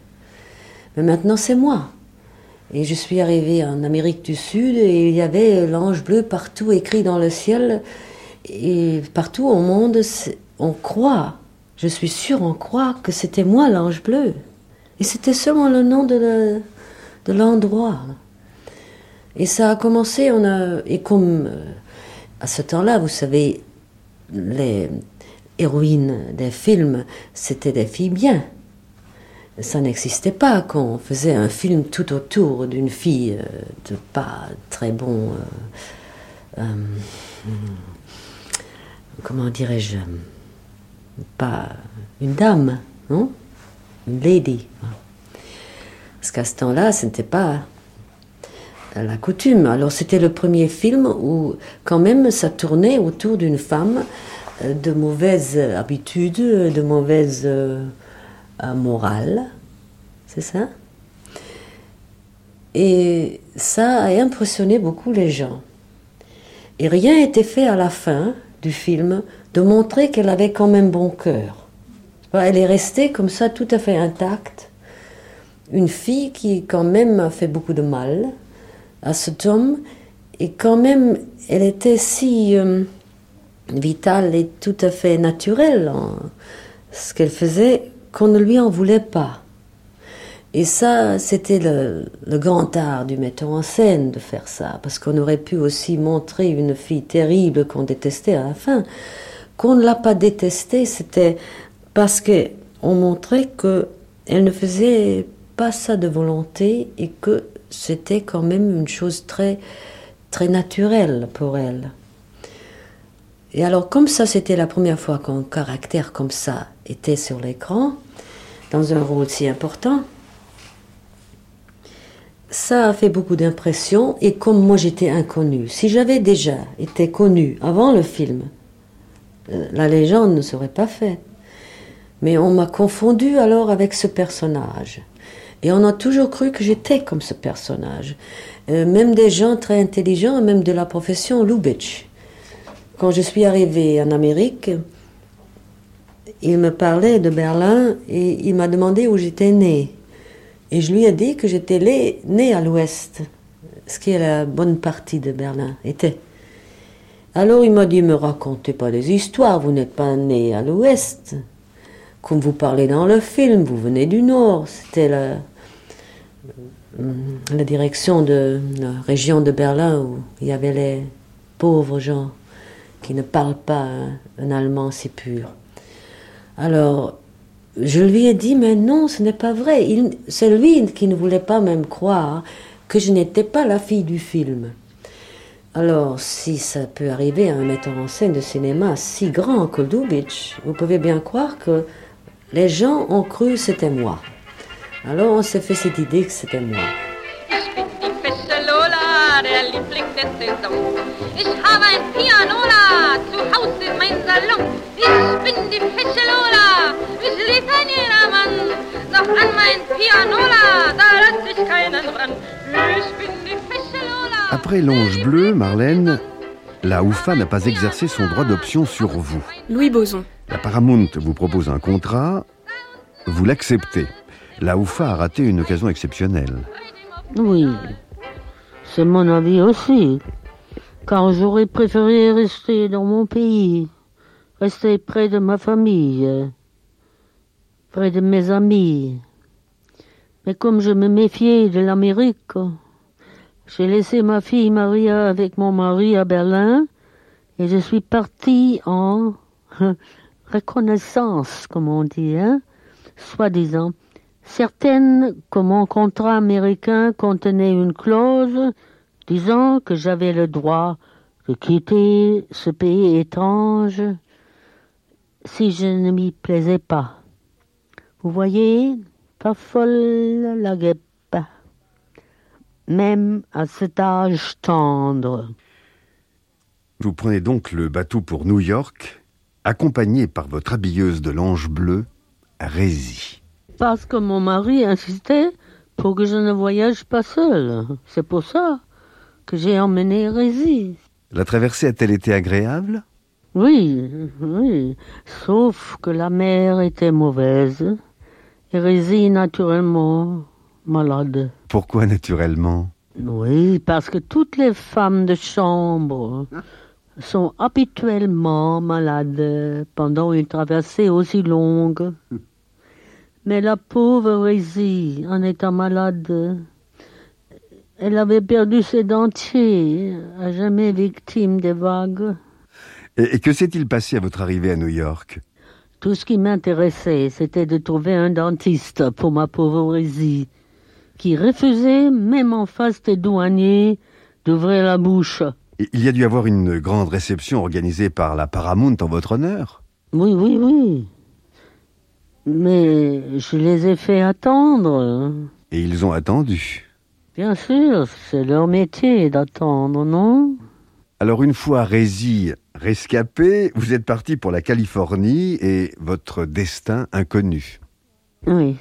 Mais maintenant, c'est moi. Et je suis arrivée en Amérique du Sud et il y avait l'ange bleu partout écrit dans le ciel. Et partout au monde, on croit, je suis sûre, on croit que c'était moi l'ange bleu. Et c'était seulement le nom de l'endroit. et ça a commencé, on a, et comme euh, à ce temps-là, vous savez, les héroïnes des films, c'était des filles bien. Ça n'existait pas quand on faisait un film tout autour d'une fille de pas très bon. comment dirais-je Pas une dame, non? Une lady. Parce qu'à ce temps-là, ce n'était pas la coutume. Alors c'était le premier film où quand même ça tournait autour d'une femme euh, de mauvaise habitude, de mauvaise euh, morale. C'est ça? Et ça a impressionné beaucoup les gens. Et rien n'était fait à la fin du film de montrer qu'elle avait quand même bon cœur. Elle est restée comme ça tout à fait intacte. Une fille qui quand même a fait beaucoup de mal, à cet homme. Et quand même, elle était si euh, vitale et tout à fait naturelle en ce qu'elle faisait qu'on ne lui en voulait pas. Et ça, c'était le, grand art du metteur en scène de faire ça, parce qu'on aurait pu aussi montrer une fille terrible qu'on détestait à la fin. Qu'on ne l'a pas détestée, c'était parce qu'on montrait qu'elle ne faisait pas ça de volonté et que c'était quand même une chose très, très naturelle pour elle. Et alors, comme ça, c'était la première fois qu'un caractère comme ça était sur l'écran, dans un rôle si important, ça a fait beaucoup d'impression. Et comme moi j'étais inconnue, si j'avais déjà été connue avant le film, euh, la légende ne serait pas faite. Mais on m'a confondu alors avec ce personnage. Et on a toujours cru que j'étais comme ce personnage. Euh, même des gens très intelligents, même de la profession Lubitsch. Quand je suis arrivée en Amérique, il me parlait de Berlin et il m'a demandé où j'étais née. Et je lui ai dit que j'étais née à l'ouest, ce qui est la bonne partie de Berlin, était. Alors il m'a dit, me racontez pas des histoires, vous n'êtes pas né à l'ouest. Comme vous parlez dans le film, vous venez du nord. C'était la, la direction de la région de Berlin où il y avait les pauvres gens qui ne parlent pas un, allemand si pur. Alors, je lui ai dit, mais non, ce n'est pas vrai. C'est lui qui ne voulait pas même croire que je n'étais pas la fille du film. Alors, si ça peut arriver à un metteur en scène de cinéma si grand que Lubitsch, vous pouvez bien croire que les gens ont cru que c'était moi. Alors on s'est fait cette idée que c'était moi. Lola, der Liebling der Saison. Ich habe ein Pianola zu Hause in meinem Salon. Ich bin die fesche Lola, ich lieb ein jedermann. Doch an mein Pianola, da lass ich keinen ran. Ich bin die fesche Lola. Après l'ange bleu, Marlène, la UFA n'a pas exercé son droit d'option sur vous. Louis Boson. La Paramount vous propose un contrat, vous l'acceptez. La UFA a raté une occasion exceptionnelle. Oui, c'est mon avis aussi. Car j'aurais préféré rester dans mon pays, rester près de ma famille, près de mes amis. Mais comme je me méfiais de l'Amérique, j'ai laissé ma fille Maria avec mon mari à Berlin et je suis parti en reconnaissance, comme on dit, hein, soi-disant. Certaines que mon contrat américain contenait une clause disant que j'avais le droit de quitter ce pays étrange si je ne m'y plaisais pas. Vous voyez, pas folle la guêpe, même à cet âge tendre. Vous prenez donc le bateau pour New York, accompagné par votre habilleuse de l'ange bleu, Rézy parce que mon mari insistait pour que je ne voyage pas seule. C'est pour ça que j'ai emmené Rézy. La traversée a-t-elle été agréable? Oui, oui. Sauf que la mer était mauvaise et Rézy naturellement malade. Pourquoi naturellement? Oui, parce que toutes les femmes de chambre sont habituellement malades pendant une traversée aussi longue. Mais la pauvre Rézy, en étant malade, elle avait perdu ses dentiers, à jamais victime des vagues. Et, que s'est-il passé à votre arrivée à New York? Tout ce qui m'intéressait, c'était de trouver un dentiste pour ma pauvre Résie, qui refusait, même en face des douaniers, d'ouvrir la bouche. Il y a dû avoir une grande réception organisée par la Paramount en votre honneur? Oui, oui, oui. Mais je les ai fait attendre. Et ils ont attendu Bien sûr, c'est leur métier d'attendre, non? Alors une fois Rési rescapé, vous êtes parti pour la Californie et votre destin inconnu. Oui.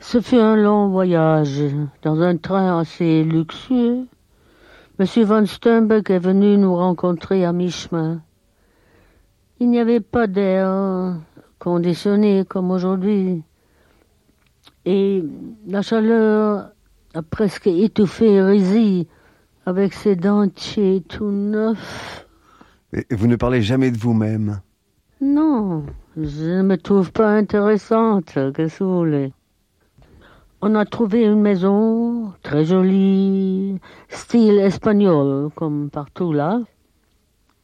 Ce fut un long voyage dans un train assez luxueux. Monsieur von Sternberg est venu nous rencontrer à mi-chemin. Il n'y avait pas d'air conditionné comme aujourd'hui. Et la chaleur a presque étouffé Rizzi avec ses dentiers tout neufs. Et vous ne parlez jamais de vous-même? Non, je ne me trouve pas intéressante, qu'est-ce que vous voulez on a trouvé une maison très jolie, style espagnol, comme partout là.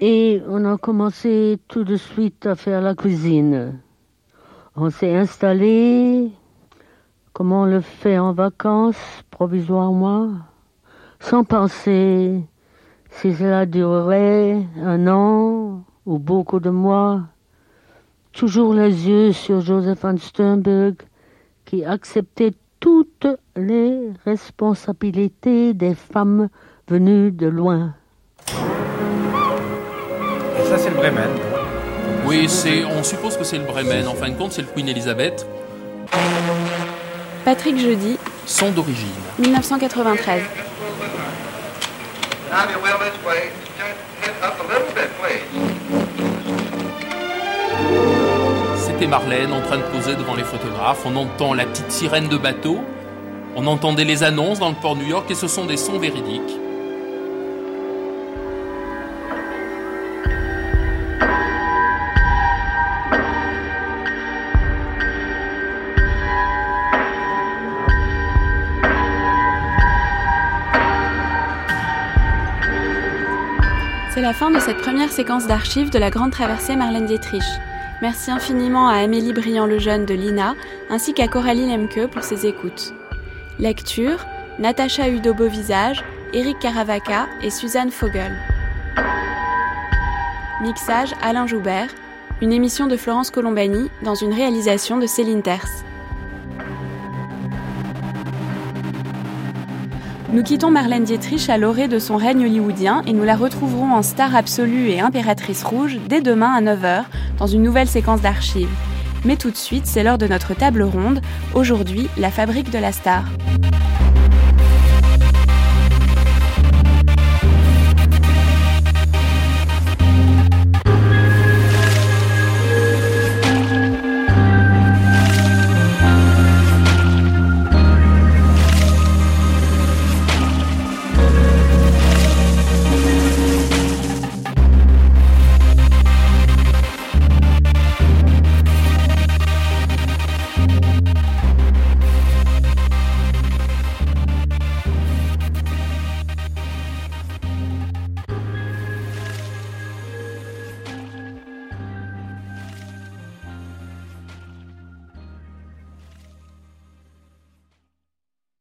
Et on a commencé tout de suite à faire la cuisine. On s'est installé, comme on le fait en vacances, provisoirement, sans penser si cela durerait un an ou beaucoup de mois. Toujours les yeux sur Joseph von Sternberg, qui acceptait toutes les responsabilités des femmes venues de loin. C'est le Bremen. Oui, c'est, on suppose que c'est le Bremen. En fin de compte, c'est le Queen Elizabeth. Patrick Jeudi. Son d'origine. 1993. C'était Marlène en train de poser devant les photographes. On entend la petite sirène de bateau. On entendait les annonces dans le port de New York et ce sont des sons véridiques. La fin de cette première séquence d'archives de la grande traversée Marlène Dietrich. Merci infiniment à Amélie Briand-Lejeune de l'INA ainsi qu'à Coralie Lemke pour ses écoutes. Lecture Natacha Udo-Beauvisage, Éric Caravaca et Suzanne Fogel. Mixage Alain Joubert, une émission de Florence Colombani dans une réalisation de Céline Terce. Nous quittons Marlène Dietrich à l'orée de son règne hollywoodien et nous la retrouverons en star absolue et impératrice rouge dès demain à 9h dans une nouvelle séquence d'archives. Mais tout de suite, c'est l'heure de notre table ronde. Aujourd'hui, la fabrique de la star.